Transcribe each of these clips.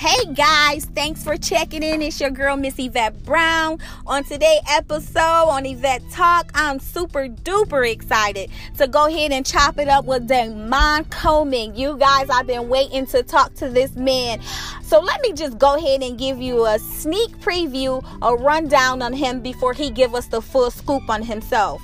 Hey guys, thanks for checking in. It's your girl Miss Yvette Brown. On today's episode on Yvette Talk, I'm super duper excited to go ahead and chop it up with Damon Coleman. You guys, I've been waiting to talk to this man. So let me just go ahead and give you a sneak preview, a rundown on him before he give us the full scoop on himself.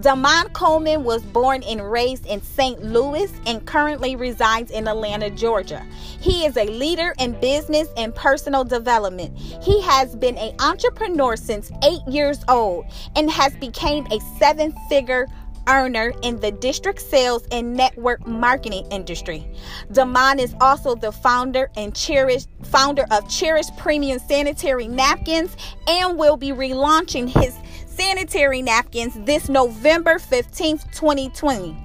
Damon Coleman was born and raised in St. Louis and currently resides in Atlanta, Georgia. He is a leader in business and personal development. He has been an entrepreneur since 8 years old and has become a seven-figure earner in the direct sales and network marketing industry. Damon is also the founder and cherish founder of Cherish Premium Sanitary Napkins and will be relaunching his sanitary napkins this November 15th, 2020.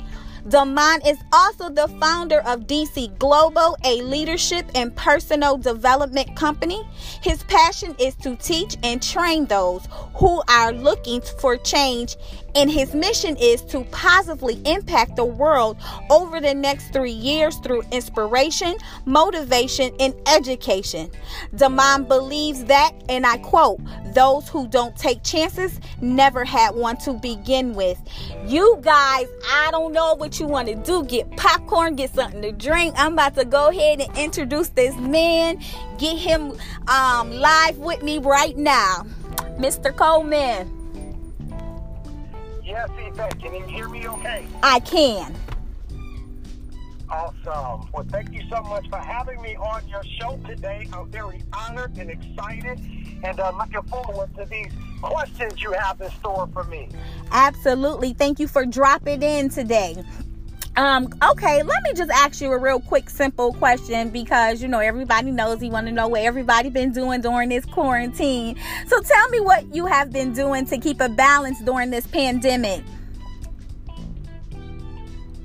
Damon is also the founder of DC Global, a leadership and personal development company. His passion is to teach and train those who are looking for change and his mission is to positively impact the world over the next three years through inspiration, motivation, and education. Damon believes that, and I quote, those who don't take chances never had one to begin with. You guys, I don't know what you want to do. Get popcorn, get something to drink. I'm about to go ahead and introduce this man, get him um, live with me right now. Mr. Coleman. Yes, Yvette, can you hear me okay? I can. Awesome. Well, thank you so much for having me on your show today. I'm very honored and excited and uh, looking forward to these questions you have in store for me. Absolutely. Thank you for dropping in today. Um, okay, let me just ask you a real quick, simple question because you know everybody knows you want to know what everybody been doing during this quarantine. So tell me what you have been doing to keep a balance during this pandemic.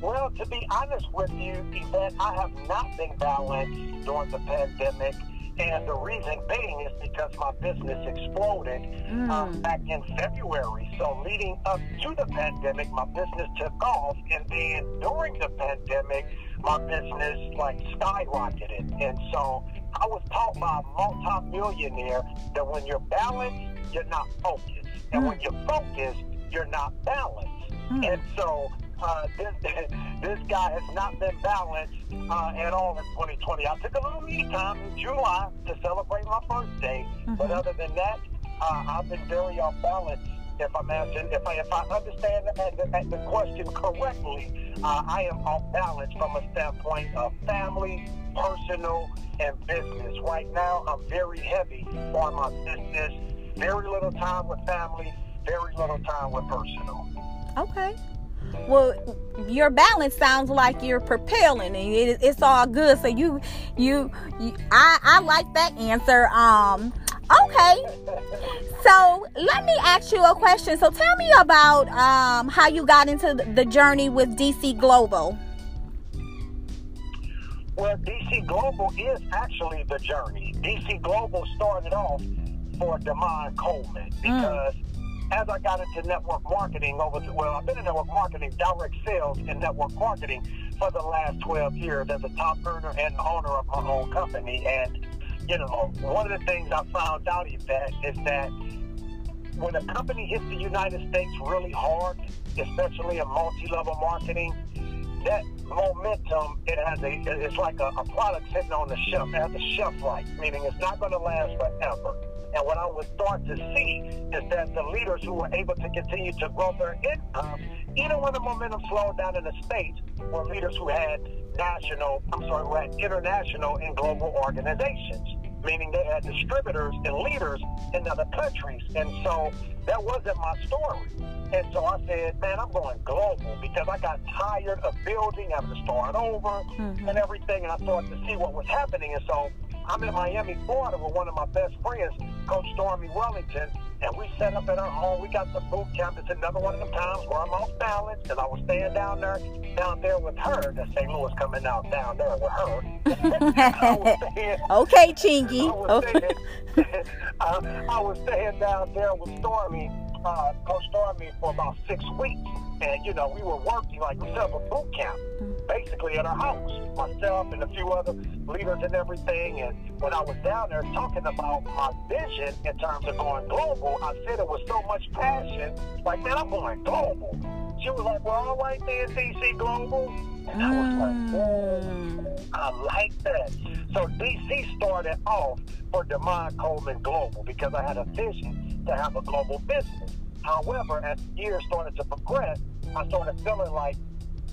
Well, to be honest with you, Yvette, I have not been balanced during the pandemic. And the reason being is because my business exploded mm. um, back in February. So leading up to the pandemic, my business took off. And then during the pandemic, my business like skyrocketed. And so I was taught by a multi-millionaire that when you're balanced, you're not focused. And mm. when you're focused, you're not balanced. Mm. And so uh, this this guy has not been balanced uh, at all in 2020. I took a little me time in July to celebrate my birthday, mm-hmm. but other than that, uh, I've been very off balance. If I'm asking, if I if I understand the, the, the question correctly, uh, I am off balance from a standpoint of family, personal, and business. Right now, I'm very heavy on my business. Very little time with family. Very little time with personal. Okay. Well, your balance sounds like you're propelling, and it, it's all good. So you, you, you, I, I like that answer. Um, okay. So let me ask you a question. So tell me about um how you got into the journey with DC Global. Well, DC Global is actually the journey. DC Global started off for Damon Coleman mm. because. Mm as I got into network marketing over, the, well, I've been in network marketing, direct sales and network marketing for the last 12 years as a top earner and owner of my own company. And, you know, one of the things I found out is that, is that when a company hits the United States really hard, especially in multi-level marketing, that momentum, it has a, it's like a, a product sitting on the shelf. It has a shelf life, meaning it's not going to last forever. And what I would start to see is that the leaders who were able to continue to grow their income, even when the momentum slowed down in the States, were leaders who had national, I'm sorry, who had international and global organizations, meaning they had distributors and leaders in other countries. And so that wasn't my story. And so I said, man, I'm going global because I got tired of building, having to start over mm-hmm. and everything. And I started to see what was happening. And so I'm in Miami, Florida with one of my best friends, Coach Stormy Wellington, and we set up at our home. We got the boot camp. It's another one of them times where I'm off balance because I was staying down there, down there with her. The St. Louis coming out down there with her. okay, Chingy. I was, staying, I, I was staying down there with Stormy, uh, Coach Stormy, for about six weeks. And, you know, we were working like we set up a boot camp. Mm-hmm. Basically at our house, myself and a few other leaders and everything. And when I was down there talking about my vision in terms of going global, I said it with so much passion, like, man, I'm going global. She was like, well, all right then, DC Global. And I was like, hmm. whoa, I like that. So DC started off for Damon Coleman Global because I had a vision to have a global business. However, as the years started to progress, I started feeling like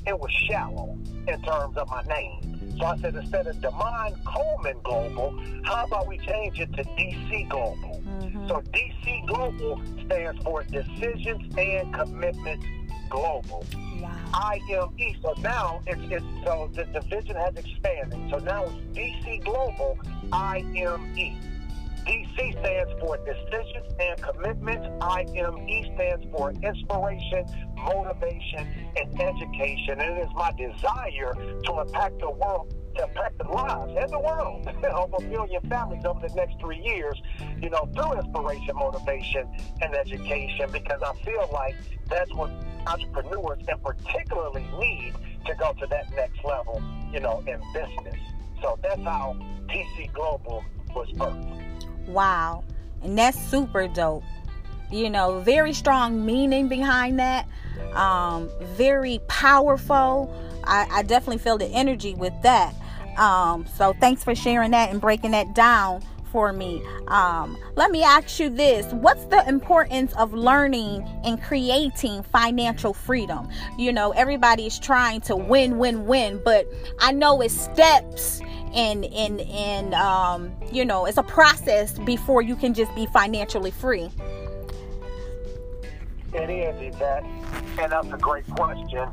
it was shallow in terms of my name. So I said, instead of Damon Coleman Global, how about we change it to DC Global? Mm-hmm. So DC Global stands for Decisions and Commitments Global. Wow. IME. So now it's, it's so the division has expanded. So now it's DC Global IME. DC stands for Decisions and Commitments. IME stands for Inspiration, Motivation, and Education. And it is my desire to impact the world to impact the lives and the world of a million families over the next three years, you know, through inspiration, motivation, and education, because I feel like that's what entrepreneurs and particularly need to go to that next level, you know, in business. So that's how DC Global was birthed. Wow. And that's super dope. You know, very strong meaning behind that. Um, very powerful. I, I definitely feel the energy with that. Um, so thanks for sharing that and breaking that down for me. Um, let me ask you this What's the importance of learning and creating financial freedom? You know, everybody's trying to win, win, win, but I know it's steps and and and um, you know it's a process before you can just be financially free. It is Yvette, and that's a great question.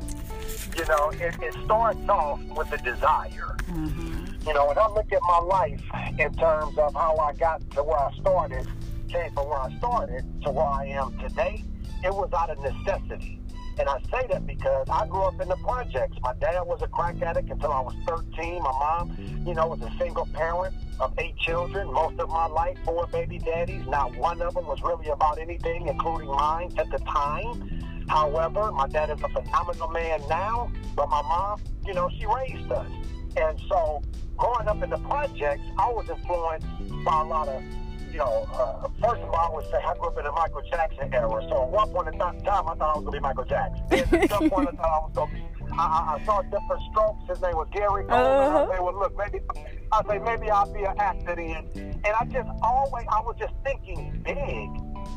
You know it, it starts off with a desire. Mm-hmm. you know when i look at my life in terms of how i got to where i started came from where i started to where i am today it was out of necessity and I say that because I grew up in the projects. My dad was a crack addict until I was 13. My mom, you know, was a single parent of eight children. Most of my life, four baby daddies. Not one of them was really about anything, including mine at the time. However, my dad is a phenomenal man now, but my mom, you know, she raised us. And so growing up in the projects, I was influenced by a lot of you know, uh, first of all, I would say I grew up in the Michael Jackson era. So at one point in time, I thought I was going to be Michael Jackson. at some point in time, I was going to be. I, I, saw Diff'rent Strokes. His name was Gary Coleman. Uh-huh. I say, well, look, maybe I say maybe I'll be an actor then. And I just always, I was just thinking big,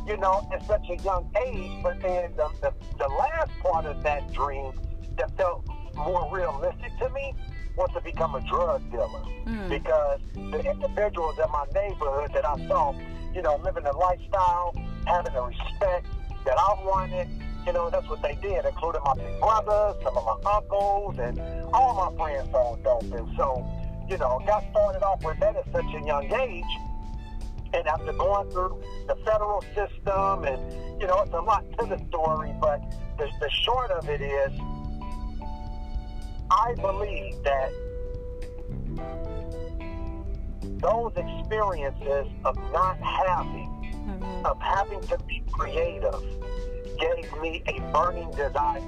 you know, at such a young age. But then the, the, the last part of that dream that felt more realistic to me was to become a drug dealer mm. because the individuals in my neighborhood that I saw, you know, living a lifestyle, having the respect that I wanted, you know, that's what they did, including my big brothers, some of my uncles, and all my friends sold dope. And so, you know, got started off with that at such a young age. And after going through the federal system, and, you know, it's a lot to the story, but the, the short of it is, I believe that those experiences of not having, mm-hmm. of having to be creative, gave me a burning desire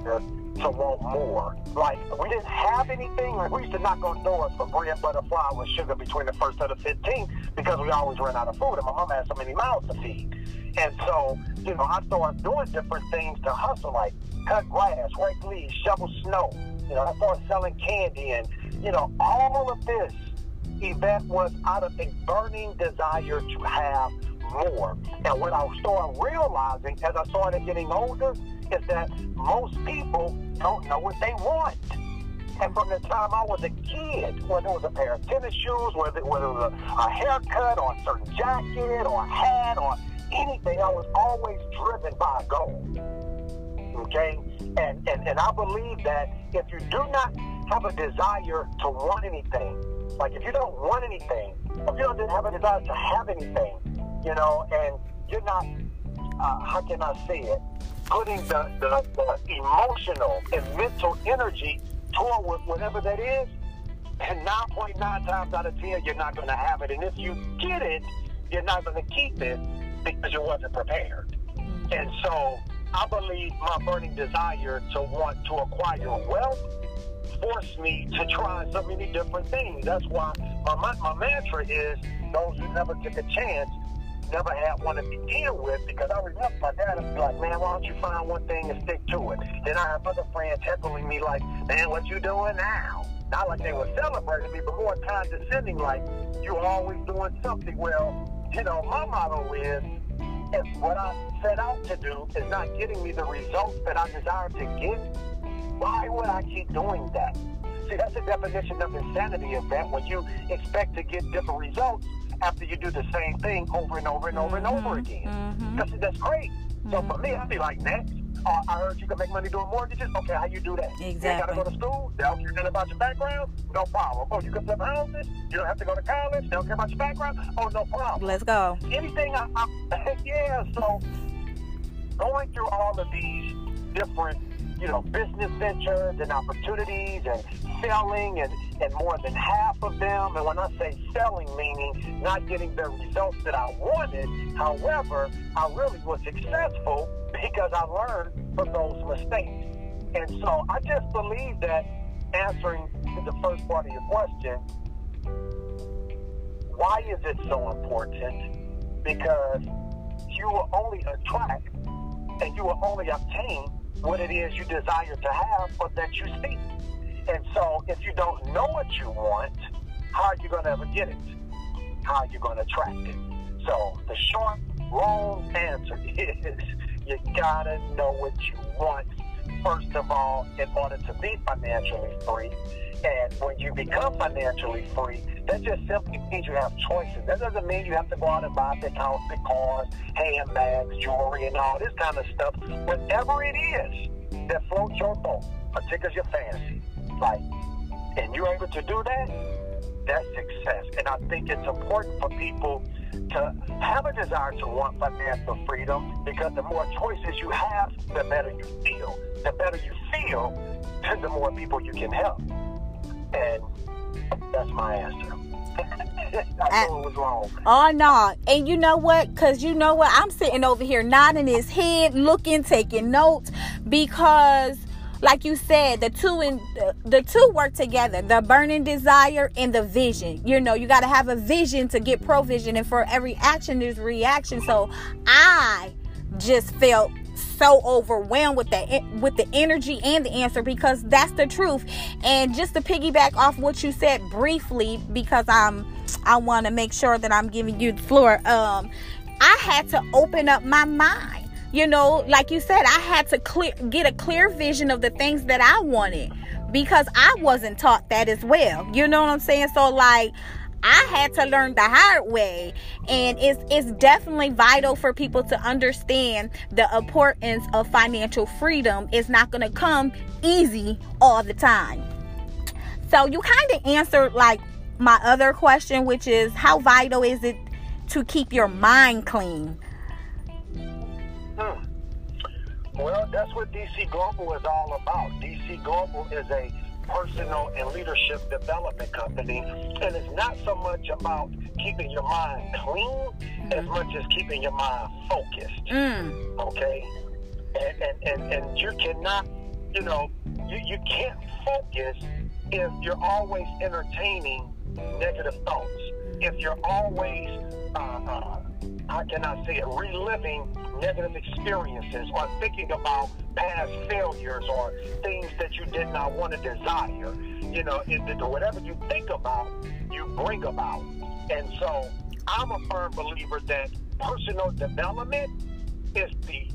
to want more. Like, we didn't have anything. Like, we used to knock on doors for bread, butter, flour, and sugar between the first and the 15th because we always ran out of food, and my mom had so many mouths to feed. And so, you know, I started doing different things to hustle, like cut grass, rake leaves, shovel snow, you know, I started selling candy and, you know, all of this event was out of a burning desire to have more. And what I started realizing as I started getting older is that most people don't know what they want. And from the time I was a kid, whether it was a pair of tennis shoes, whether, whether it was a, a haircut or a certain jacket or a hat or anything, I was always driven by a goal. Okay? And, and, and I believe that if you do not have a desire to want anything, like if you don't want anything, if you don't have a desire to have anything, you know, and you're not, uh, how can I say it, putting the, the, the emotional and mental energy toward whatever that is, and 9.9 times out of 10, you're not going to have it. And if you get it, you're not going to keep it because you wasn't prepared. And so I believe my burning desire to want to acquire wealth forced me to try so many different things. That's why my, my, my mantra is those who never took a chance never had one to begin with because I remember my dad be like, man, why don't you find one thing and stick to it? Then I have other friends heckling me like, man, what you doing now? Not like they were celebrating me, but more condescending, like, you're always doing something. Well, you know, my motto is, if what I set out to do is not getting me the results that I desire to get, why would I keep doing that? See, that's the definition of insanity, event when you expect to get different results after you do the same thing over and over and over mm-hmm. and over mm-hmm. again. Mm-hmm. That's, that's great. Mm-hmm. So for me, I'd be like, next. Uh, I heard you can make money doing mortgages. Okay, how you do that? Exactly. You gotta go to school. They don't care about your background. No problem. Oh, you can flip houses. You don't have to go to college. They don't care about your background. Oh, no problem. Let's go. Anything. I, I, yeah. So going through all of these different you know, business ventures and opportunities and selling and, and more than half of them. And when I say selling, meaning not getting the results that I wanted, however, I really was successful because I learned from those mistakes. And so I just believe that answering the first part of your question, why is it so important? Because you will only attract and you will only obtain what it is you desire to have or that you seek. And so if you don't know what you want, how are you going to ever get it? How are you going to attract it? So the short, long answer is you got to know what you want, first of all, in order to be financially free. And when you become financially free, that just simply means you have choices. That doesn't mean you have to go out and buy big house, big cars, handbags, jewelry, and all this kind of stuff. Whatever it is that floats your boat or tickles your fancy, like, and you're able to do that, that's success. And I think it's important for people to have a desire to want financial freedom because the more choices you have, the better you feel. The better you feel, the more people you can help. And that's my answer. I knew it was wrong. Oh no. And you know what? Cause you know what? I'm sitting over here nodding his head, looking, taking notes because like you said the two and the, the two work together the burning desire and the vision you know you got to have a vision to get provision and for every action there's reaction so i just felt so overwhelmed with the with the energy and the answer because that's the truth. And just to piggyback off what you said briefly, because I'm I want to make sure that I'm giving you the floor. Um, I had to open up my mind. You know, like you said, I had to clear get a clear vision of the things that I wanted because I wasn't taught that as well. You know what I'm saying? So like I had to learn the hard way. And it's it's definitely vital for people to understand the importance of financial freedom. It's not gonna come easy all the time. So you kind of answered like my other question, which is how vital is it to keep your mind clean? Hmm. Well, that's what DC Global is all about. DC Global is a personal and leadership development company. And it's not so much about keeping your mind clean mm. as much as keeping your mind focused. Mm. Okay? And, and, and, and you cannot, you know, you, you can't focus if you're always entertaining negative thoughts. If you're always, uh, uh, how can I say it, reliving negative experiences or thinking about past failures or things that you did not want to desire. You know, it, whatever you think about, you bring about. And so I'm a firm believer that personal development is the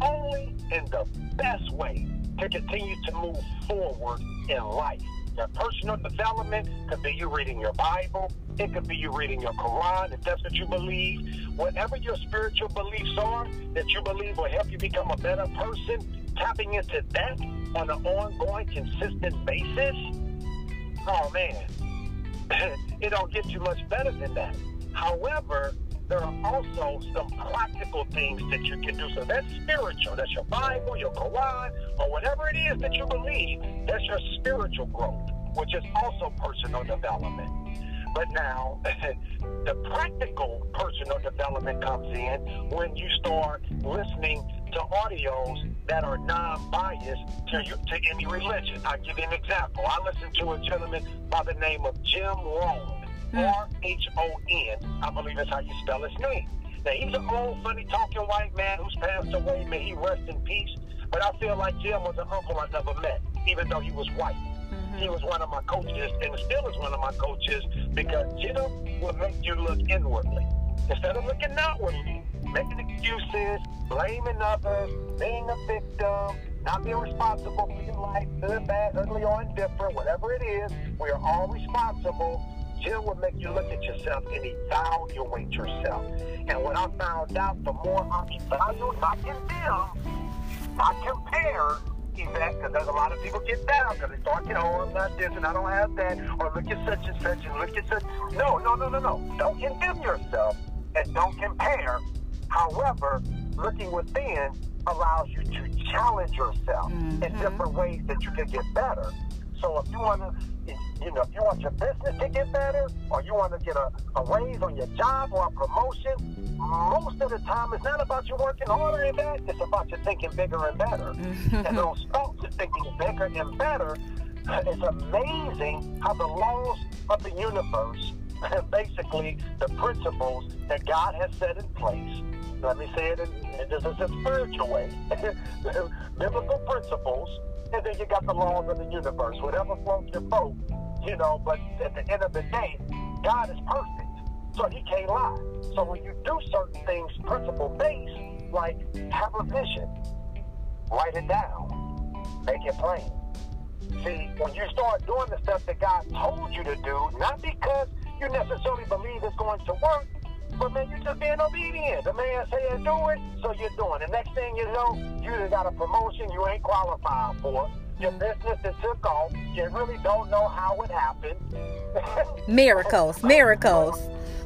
only and the best way to continue to move forward in life. Your personal development could be you reading your Bible. It could be you reading your Quran, if that's what you believe. Whatever your spiritual beliefs are that you believe will help you become a better person, tapping into that on an ongoing, consistent basis. Oh man, it don't get you much better than that. However, there are also some practical things that you can do. So that's spiritual. That's your Bible, your Quran, or whatever it is that you believe. That's your spiritual growth, which is also personal development. But now, the practical personal development comes in when you start listening to audios that are non-biased to, to any religion. I'll give you an example. I listened to a gentleman by the name of Jim Rohn, R-H-O-N. I believe that's how you spell his name. Now, he's an old, funny-talking white man who's passed away. May he rest in peace. But I feel like Jim was an uncle I never met, even though he was white. Mm-hmm. He was one of my coaches, and still is one of my coaches, because Jim will make you look inwardly. Instead of looking outwardly, making excuses, blaming others, being a victim, not being responsible for your life, good, bad, ugly, or indifferent, whatever it is, we are all responsible. Jim will make you look at yourself and evaluate yourself. And what I found out, the more I evaluate, not condemn, not compare, because there's a lot of people get down because they start, you know, oh, I'm not this and I don't have that, or look at such and such and look at such. No, no, no, no, no. Don't condemn yourself and don't compare. However, looking within allows you to challenge yourself mm-hmm. in different ways that you can get better. So if you want to, you know, if you want your business to get better, or you want to get a, a raise on your job or a promotion, most of the time it's not about you working harder and that. It's about you thinking bigger and better. And those thoughts of thinking bigger and better, it's amazing how the laws of the universe basically the principles that God has set in place. Let me say it in, in just a spiritual way. Biblical principles, and then you got the laws of the universe. Whatever floats your boat, you know, but at the end of the day, God is perfect. So he can't lie. So when you do certain things principle based, like have a vision, write it down, make it plain. See, when you start doing the stuff that God told you to do, not because you necessarily believe it's going to work, but man, you're just being obedient. The man said do it, so you're doing. The next thing you know, you just got a promotion you ain't qualified for. Your business that took off. You really don't know how it happened. miracles, miracles.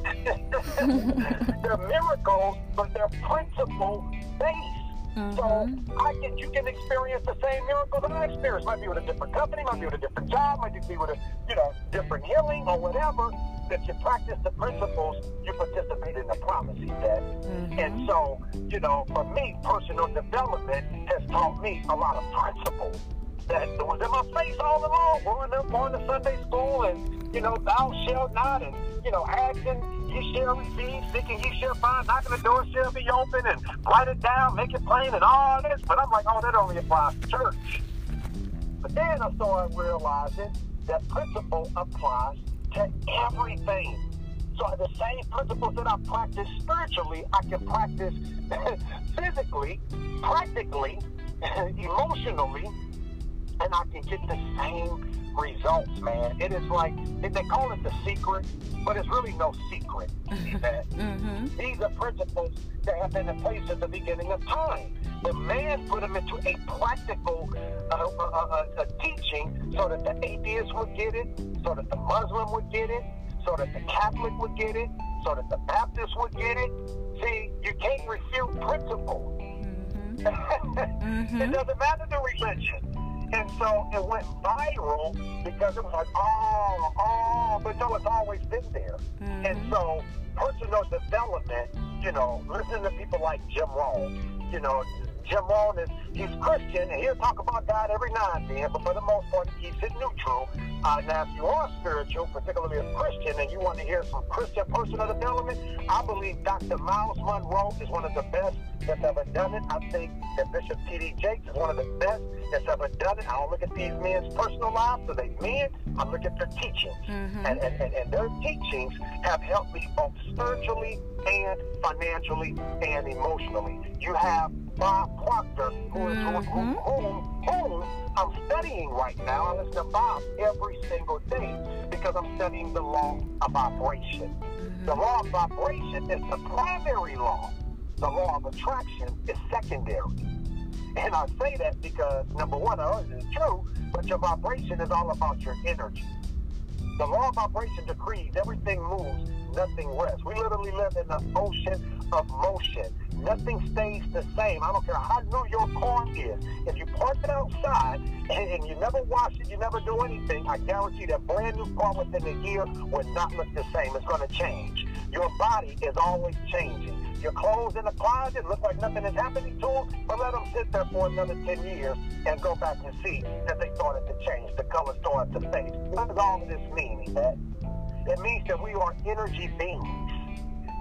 they're miracles, but they're principle based. Mm-hmm. So I can, you can experience the same miracle that I experienced. Might be with a different company, might be with a different job, might be with a you know different healing or whatever. That you practice the principles, you participate in the promise he said. Mm-hmm. And so, you know, for me, personal development has taught me a lot of principles that was in my face all along, growing up, going to Sunday school, and you know, thou shalt not, and you know, asking you shall receive, seeking ye shall find, knocking the door shall be open, and write it down, make it plain, and all this. But I'm like, oh, that only applies to church. But then I started realizing that principle applies to everything. So the same principles that I practice spiritually, I can practice physically, practically, emotionally, and I can get the same results, man. It is like they call it the secret, but it's really no secret. mm-hmm. These are principles that have been in place since the beginning of time. The man put them into a practical uh, uh, uh, uh, teaching so that the atheist would get it, so that the Muslim would get it, so that the Catholic would get it, so that the Baptist would get it. See, you can't refute principle. Mm-hmm. mm-hmm. it doesn't matter the religion. And so it went viral because it was like, oh, oh, but no, it's always been there. Mm-hmm. And so personal development, you know, listen to people like Jim Rohn, you know, Jim Rohn is he's Christian and he'll talk about God every now and then, but for the most part he keeps it neutral. Uh, now, if you are spiritual, particularly a Christian, and you want to hear some Christian personal development, I believe Dr. Myles Munroe is one of the best that's ever done it. I think that Bishop T.D. Jakes is one of the best that's ever done it. I don't look at these men's personal lives, so they men. I look at their teachings, mm-hmm. and, and, and, and their teachings have helped me both spiritually and financially and emotionally. You have Bob Proctor, who is mm-hmm. whom, whom, whom I'm studying right now. I listen to Bob every single day because I'm studying the law of vibration. Mm-hmm. The law of vibration is the primary law. The law of attraction is secondary. And I say that because, number one, it is true, but your vibration is all about your energy. The law of vibration decrees everything moves, nothing rests. We literally live in the ocean of motion. Nothing stays the same. I don't care how new your car is. If you park it outside and, and, you never wash it, you never do anything, I guarantee that brand new car within a year will not look the same. It's going to change. Your body is always changing. Your clothes in the closet look like nothing is happening to them, but let them sit there for another 10 years and go back and see that they started to change. The color started to fade. What does all of this mean, Yvette? It means that we are energy beings.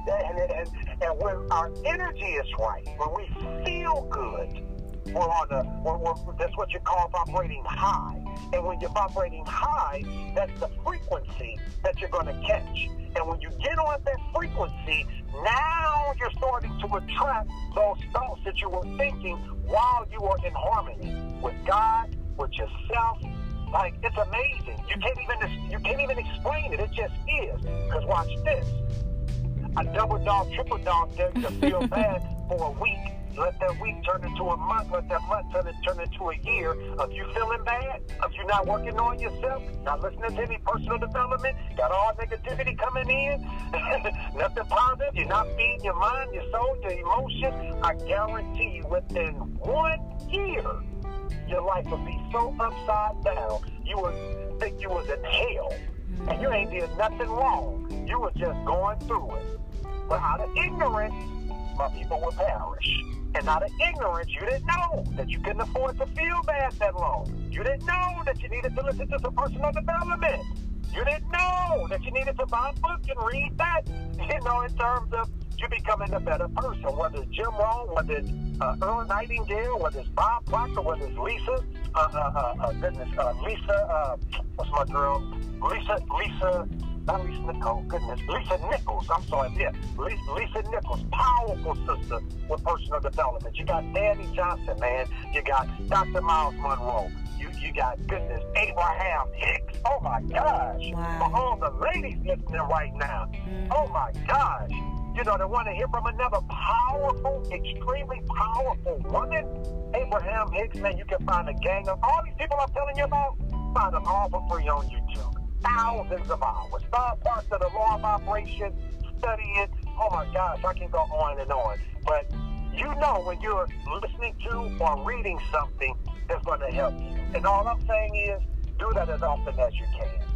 And, and, and when our energy is right, when we feel good, we're on the, we're, we're, that's what you call vibrating high. And when you're vibrating high, that's the frequency that you're going to catch. And when you get on that frequency, now you're starting to attract those thoughts that you were thinking while you were in harmony with God, with yourself. Like it's amazing. You can't even you can't even explain it. It just is. Because watch this. A double dog, triple dog doesn't feel bad for a week let that week turn into a month. Let that month turn, turn into a year of you feeling bad, of you're not working on yourself, not listening to any personal development, got all negativity coming in, nothing positive. You're not feeding your mind, your soul, your emotions. I guarantee you within one year, your life will be so upside down, you would think you was in hell. And you ain't did nothing wrong. You was just going through it. But out of ignorance, my people will perish. And out of ignorance, you didn't know that you couldn't afford to feel bad that long. You didn't know that you needed to listen to some personal development. You didn't know that you needed to buy a book and read that, you know, in terms of you becoming a better person. Whether it's Jim Rohn, whether it's uh, Earl Nightingale, whether it's Bob Proctor, whether it's Lisa, uh, uh, uh, uh goodness, uh, Lisa, uh, what's my girl? Lisa, Lisa, not Lisa Nicole, goodness, Lisa Nichols, I'm sorry, yeah, Lisa, Lisa Nichols, powerful sister with personal development. You got Dani Johnson, man. You got Dr. Myles Munroe. You, you got, goodness, Abraham Hicks. Oh my gosh. Wow. For all the ladies listening right now. Mm. Oh my gosh. You know, they want to hear from another powerful, extremely powerful woman. Abraham Hicks, man, you can find a gang of all these people I'm telling you about. Find them all for free on YouTube thousands of hours. Five parts of the law of operation, study it. Oh my gosh, I can go on and on. But you know when you're listening to or reading something that's going to help you. And all I'm saying is do that as often as you can.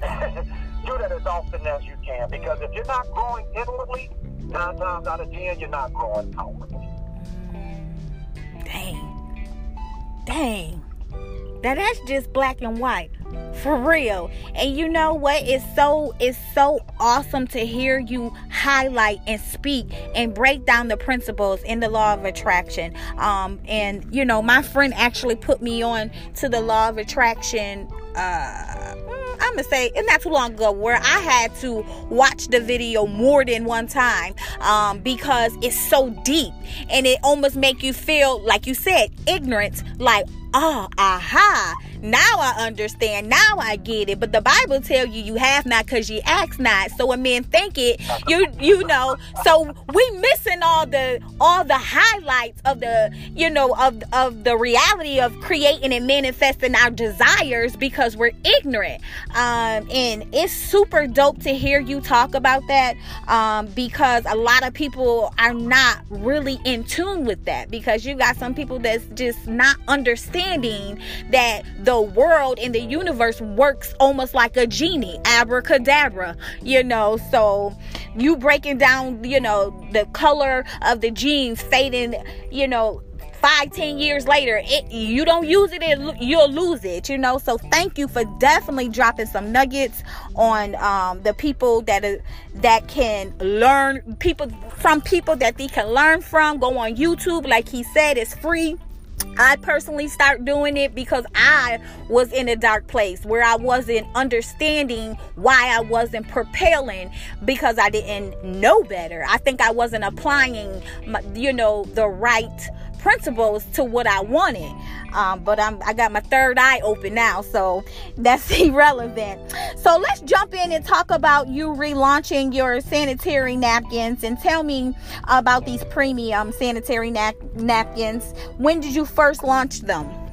do that as often as you can. Because if you're not growing inwardly, nine times out of ten, you're not growing outwardly. Dang. Dang. Now that's just black and white for real. And you know what? It's so it's so awesome to hear you highlight and speak and break down the principles in the law of attraction. Um and you know my friend actually put me on to the law of attraction uh I'm gonna say it's not too long ago where I had to watch the video more than one time um, because it's so deep and it almost make you feel like you said ignorant like oh aha. Now i understand. Now i get it. But the bible tell you you have not because you ask not. So when men think it you you know. So we missing all the all the highlights of the you know of of the reality of creating and manifesting our desires because we're ignorant. Um and it's super dope to hear you talk about that um because a lot of people are not really in tune with that because you got some people that's just not understanding understanding that the world and the universe works almost like a genie, abracadabra, you know. So you breaking down, you know, the color of the jeans fading, you know, five ten years later it you don't use it, it you'll lose it you know? So thank you for definitely dropping some nuggets on um, the people that are, that can learn people from people that they can learn from. Go on youtube like he said it's free I personally start doing it because I was in a dark place where I wasn't understanding why I wasn't propelling because I didn't know better. I think I wasn't applying, my, you know, the right principles to what I wanted. Um, but I'm I got my third eye open now, so that's irrelevant. So let's jump in and talk about you relaunching your sanitary napkins and tell me about these premium sanitary nap- napkins. When did you first launch them?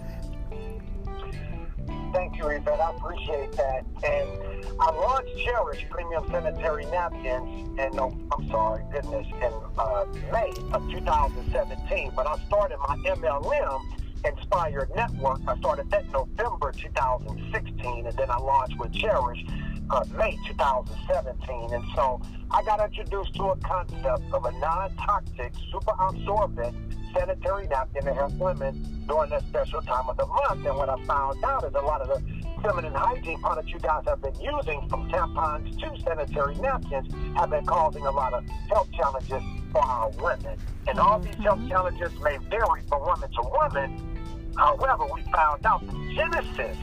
Thank you, Yvette. I appreciate that. And I launched Cherish Premium Sanitary Napkins in, no, I'm sorry, goodness, in uh, May of 2017. But I started my MLM Inspired Network. I started that November 2016, and then I launched with Cherish uh, May 2017. And so I got introduced to a concept of a non-toxic, super absorbent sanitary napkin to help women during that special time of the month. And what I found out is a lot of the feminine hygiene products you guys have been using, from tampons to sanitary napkins, have been causing a lot of health challenges for our women. And all these health mm-hmm. challenges may vary from woman to woman. However, we found out the genesis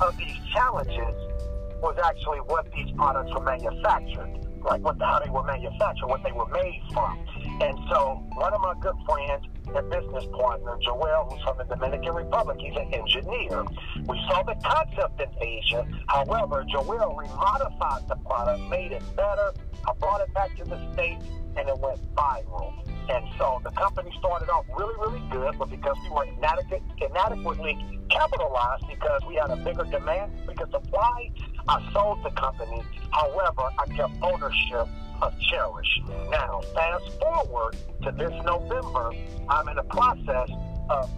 of these challenges was actually what these products were manufactured, like what the, how they were manufactured, what they were made from. And so one of my good friends and business partner, Joel, who's from the Dominican Republic, he's an engineer. We saw the concept in Asia. However, Joel remodified the product, made it better. I brought it back to the States, and it went viral. And so the company started off really, really good, but because we were inadequately capitalized, because we had a bigger demand could supply, I sold the company. However, I kept ownership of Cherish. Now, fast forward to this November, I'm in the process of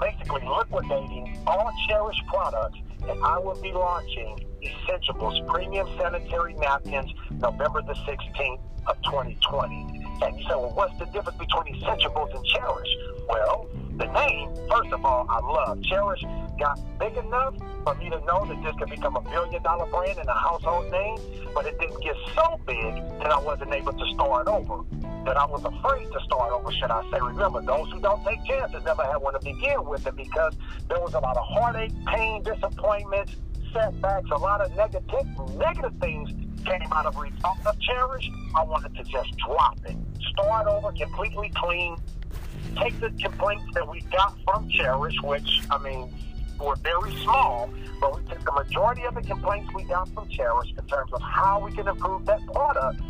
basically liquidating all Cherish products, and I will be launching Essentials Premium Sanitary Napkins November the 16th of 2020. And you say, well, what's the difference between Essentials and Cherish? Well, the name, first of all, I love. Cherish got big enough for me to know that this could become a billion dollar brand and a household name, but it didn't get so big that I wasn't able to start over. That I was afraid to start over, should I say. Remember, those who don't take chances never have one to begin with it because there was a lot of heartache, pain, disappointments, setbacks, a lot of negative, negative things came out of result of Cherish. I wanted to just drop it, start over completely clean, take the complaints that we got from Cherish, which, I mean, were very small, but we took the majority of the complaints we got from Cherish in terms of how we can improve that product,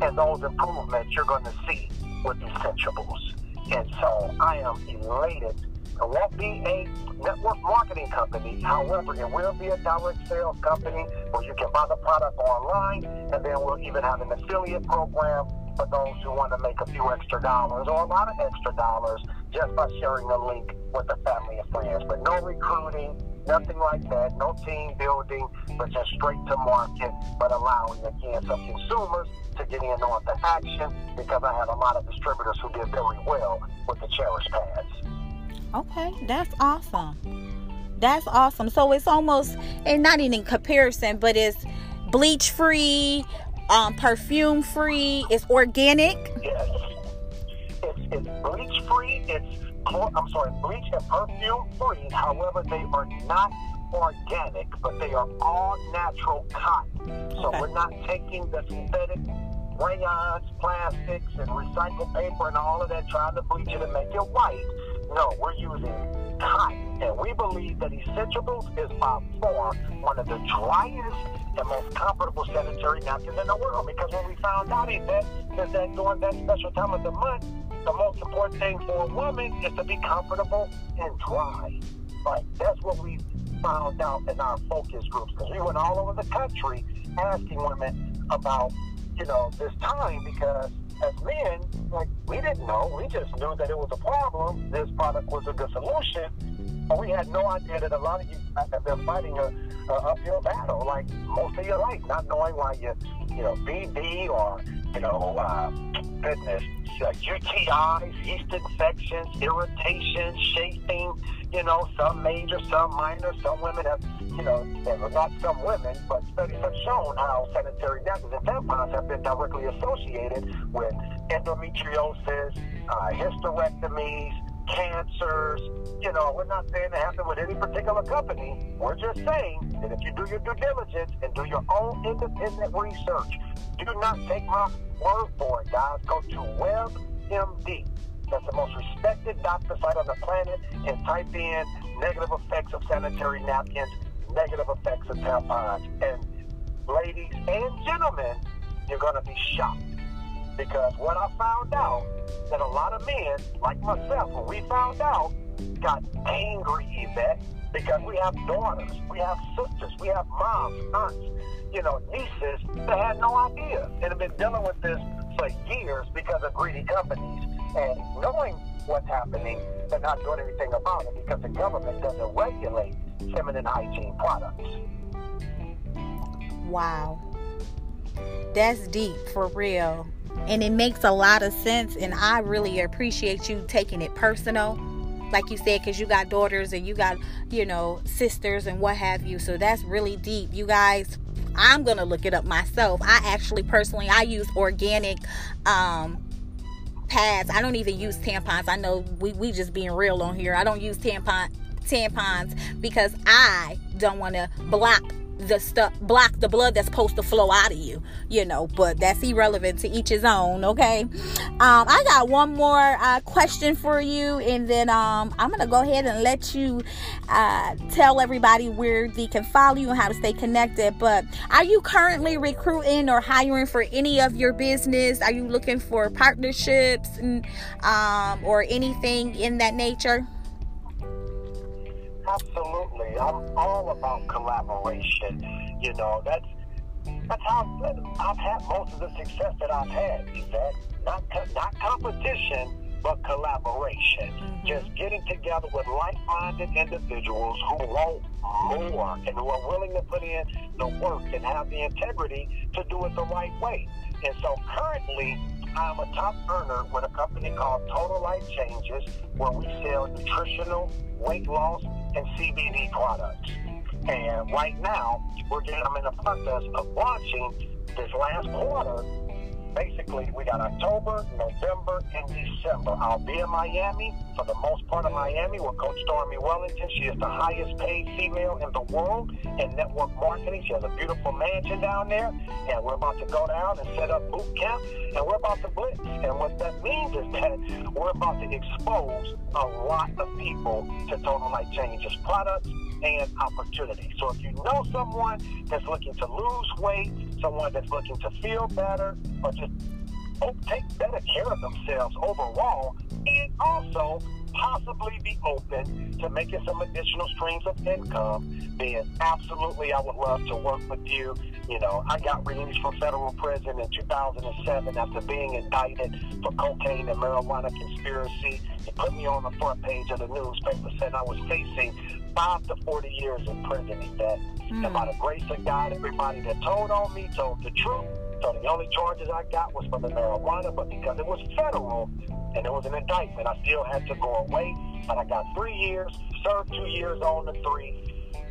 and those improvements you're going to see with Essentiables. And so I am elated. It won't be a network marketing company. However, it will be a direct sales company where you can buy the product online, and then we'll even have an affiliate program for those who want to make a few extra dollars or a lot of extra dollars just by sharing a link with a family of friends. But no recruiting, nothing like that, no team building, but just straight to market, but allowing again some consumers to get in on the action because I have a lot of distributors who did very well with the Cherish pads. Okay, that's awesome. That's awesome. So it's almost, and not even in comparison, but it's bleach free, um, perfume free. It's organic. Yes. It's, it's bleach I'm sorry, bleach and perfume free. However, they are not organic, but they are all natural cotton. So okay. we're not taking the synthetic rayons, plastics, and recycled paper and all of that, trying to bleach it and make it white. No, we're using cotton. And we believe that Essentiables is by far one of the driest and most comfortable sanitary napkins in the world. Because when we found out that, is that during that special time of the month, the most important thing for a woman is to be comfortable and dry. Like that's what we found out in our focus groups because we went all over the country asking women about, you know, this time because as men, like we didn't know, we just knew that it was a problem. This product was a good solution, we had no idea that a lot of you have been fighting a, a uphill battle, like most of your life, not knowing why you, you know, BD or you know, uh, goodness, uh, UTIs, yeast infections, irritation, chafing, you know, some major, some minor. Some women have, you know, not some women, but studies have shown how sanitary napkins and tampons have been directly associated with endometriosis, uh, hysterectomies, cancers. You know, we're not saying it happened with any particular company. We're just saying that if you do your due diligence and do your own independent research, do not take my word for it, guys. Go to WebMD. That's the most respected doctor site on the planet and type in negative effects of sanitary napkins, negative effects of tampons. And ladies and gentlemen, you're going to be shocked because what I found out that a lot of men, like myself, when we found out, got angry, Yvette, because we have daughters, we have sisters, we have moms, aunts, you know, nieces that had no idea and have been dealing with this for years because of greedy companies and knowing what's happening, but not doing anything about it because the government doesn't regulate feminine hygiene products. Wow. That's deep for real. And it makes a lot of sense. And I really appreciate you taking it personal. Like you said, because you got daughters and you got, you know, sisters and what have you. So that's really deep. You guys, I'm to look it up myself. I actually personally, I use organic um, pads. I don't even use tampons. I know we, we just being real on here. I don't use tampon tampons because I don't want to block the stuff block the blood that's supposed to flow out of you you know but that's irrelevant to each his own okay? Um i got one more uh, question for you and then um i'm gonna go ahead and let you uh tell everybody where they can follow you and how to stay connected but are you currently recruiting or hiring for any of your business? Are you looking for partnerships and, um or anything in that nature Absolutely. I'm all about collaboration. You know, that's that's how I've had most of the success that I've had. Is that not not competition, but collaboration. Mm-hmm. Just getting together with like-minded individuals who want more and who are willing to put in the work and have the integrity to do it the right way. And so currently, I'm a top earner with a company called Total Life Changes, where we sell nutritional, weight loss, and CBD products. And right now, we're getting, I'm in the process of launching this last quarter basically, we got October, November, and December. I'll be in Miami for the most part of Miami with Coach Stormy Wellington. She is the highest paid female in the world in network marketing. She has a beautiful mansion down there, and we're about to go down and set up boot camp, and we're about to blitz. And what that means is that we're about to expose a lot of people to Total Life Changes products and opportunities. So if you know someone that's looking to lose weight, someone that's looking to feel better, or just oh, take better care of themselves overall, and also possibly be open to making some additional streams of income, then absolutely I would love to work with you. You know, I got released from federal prison in 2007 after being indicted for cocaine and marijuana conspiracy. It put me on the front page of the newspaper saying I was facing five to 40 years in prison, Yvette. Mm. And by the grace of God, everybody that told on me told the truth. So the only charges I got was for the marijuana, but because it was federal and it was an indictment, I still had to go away. But I got three years, served two years on the three,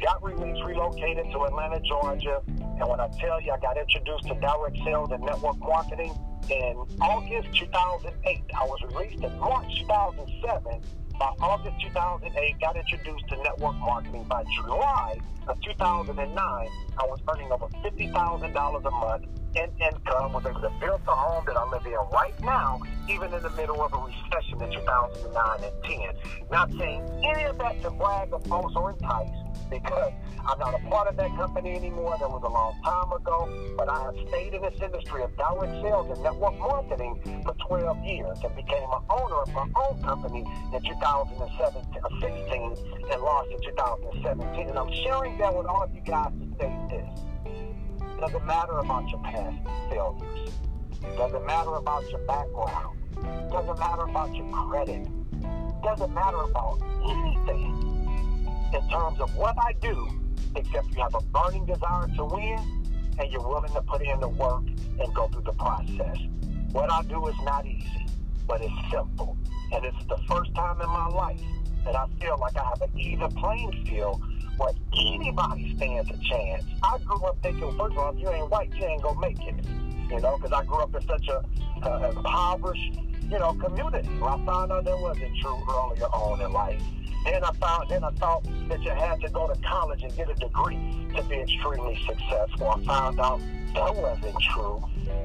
got released, relocated to Atlanta, Georgia. And when I tell you I got introduced to direct sales and network marketing in August 2008, I was released in March 2007 by August 2008, got introduced to network marketing. By July of 2009, I was earning over $50,000 a month in income, was able to build the home that I live in right now, even in the middle of a recession in 2009 and 10. Not saying any of that to brag or boast or entice, because I'm not a part of that company anymore. That was a long time ago. But I have stayed in this industry of direct sales and network marketing for 12 years and became an owner of my own company in 2016 uh, and lost in 2017. And I'm sharing that with all of you guys to say this. Doesn't matter about your past failures. It doesn't matter about your background. It doesn't matter about your credit. It doesn't matter about anything in terms of what I do, except you have a burning desire to win and you're willing to put in the work and go through the process. What I do is not easy, but it's simple. And it's the first time in my life that I feel like I have an even playing field where anybody stands a chance. I grew up thinking, first of all, if you ain't white, you ain't gonna make it. You know, because I grew up in such a, a impoverished, you know, community. Well, I found out that wasn't true earlier on in life. Then I found, then I thought that you had to go to college and get a degree to be extremely successful. I found out that wasn't true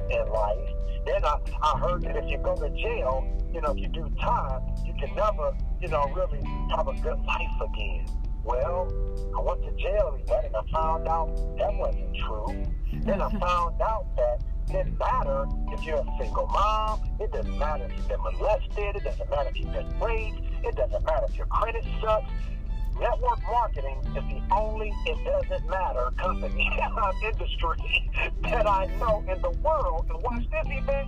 in life. Then I, I heard that if you go to jail, you know, if you do time, you can never, you know, really have a good life again. Well, I went to jail and I found out that wasn't true. Then I found out that it doesn't matter if you're a single mom. It doesn't matter if you've been molested. It doesn't matter if you've been raped. It doesn't matter if your credit sucks. Network marketing is the only it doesn't matter company industry that I know in the world. And watch this Yvette.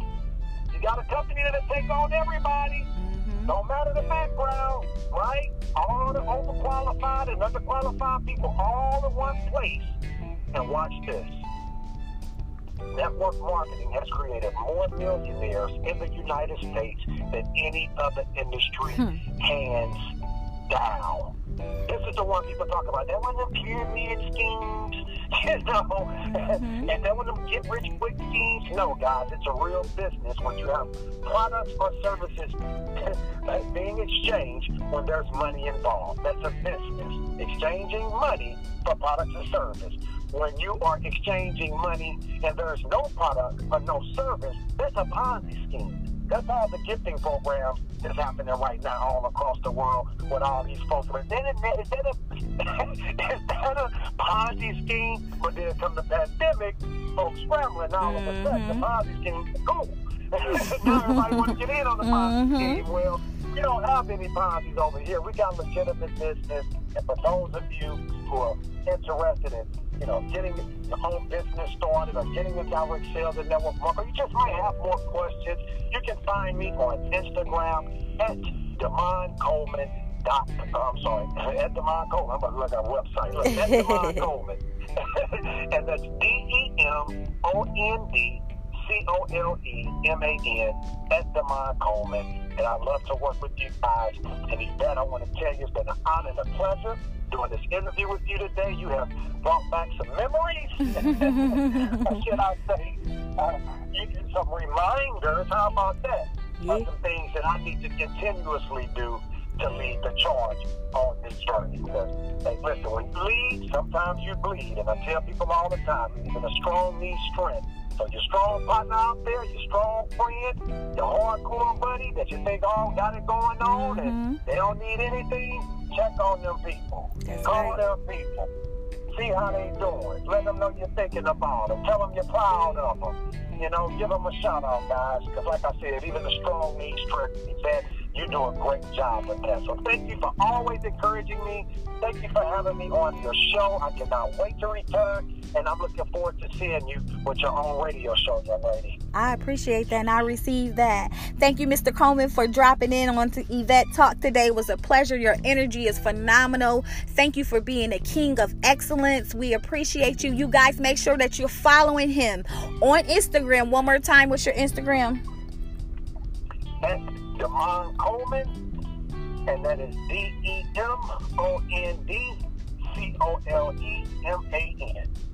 You got a company that'll take on everybody. Mm-hmm. Don't matter the background, right? All the overqualified and underqualified people all in one place. And watch this. network marketing has created more millionaires in the United States than any other industry, hmm. hands down. This is the one people talk about. That one of them pyramid schemes, you know, mm-hmm. and that one of them get rich quick schemes. No, guys, it's a real business when you have products or services being exchanged when there's money involved. That's a business. Exchanging money for products and service. When you are exchanging money and there's no product or no service, that's a Ponzi scheme. That's all the gifting program is happening right now all across the world with all these folks. But then is that a, is that a Ponzi scheme? But then come the pandemic, folks scrambling all of a sudden. The mm-hmm. Ponzi scheme, cool. now everybody want to get in on the Ponzi mm-hmm. scheme. Well, we don't have any Ponzi's over here. We got legitimate business. And for those of you who are interested in you know, getting your own business started or getting into direct sales and network marketing, you just might have more questions. You can find me on Instagram at Demond I'm sorry, at Demond Coleman. I'm about to look at our website. Look, at Demond Coleman. and that's D E M O N D C O L E M A N at Demond Coleman. And I'd love to work with you guys. And Yvette, I want to tell you it's been an honor and a pleasure doing this interview with you today. You have brought back some memories. or should I say, uh, some reminders. How about that? Yeah. Of some things that I need to continuously do to lead the charge on this journey. Because, hey, listen, when you lead, sometimes you bleed. And I tell people all the time, even a strong needs strength. So your strong partner out there, your strong friend, your hardcore buddy that you think all got it going on mm-hmm. and they don't need anything, check on them people. That's Call right. them people. See how they doing. Let them know you're thinking about them. Tell them you're proud of them. You know, give them a shout out, guys. Because like I said, even the strong need strength. That you do a great job with that. So thank you for always encouraging me. Thank you for having me on your show. I cannot wait to return and I'm looking forward to seeing you with your own radio show, young lady. I appreciate that, and I received that. Thank you, Mr. Coleman, for dropping in on to Yvette Talk today. It was a pleasure. Your energy is phenomenal. Thank you for being a king of excellence. We appreciate you. You guys make sure that you're following him on Instagram. One more time, what's your Instagram? Demond Coleman, and that is D E M O N D C O L E M A N.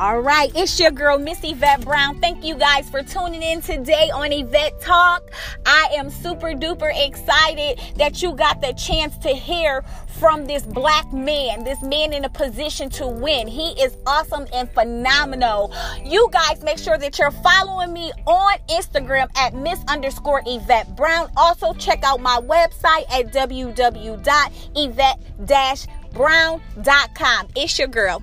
All right, it's your girl, Miss Yvette Brown. Thank you guys for tuning in today on Yvette Talk. I am super duper excited that you got the chance to hear from this black man, this man in a position to win. He is awesome and phenomenal. You guys make sure that you're following me on Instagram at Miss underscore Yvette Brown. Also, check out my website at www.yvette-brown.com. It's your girl.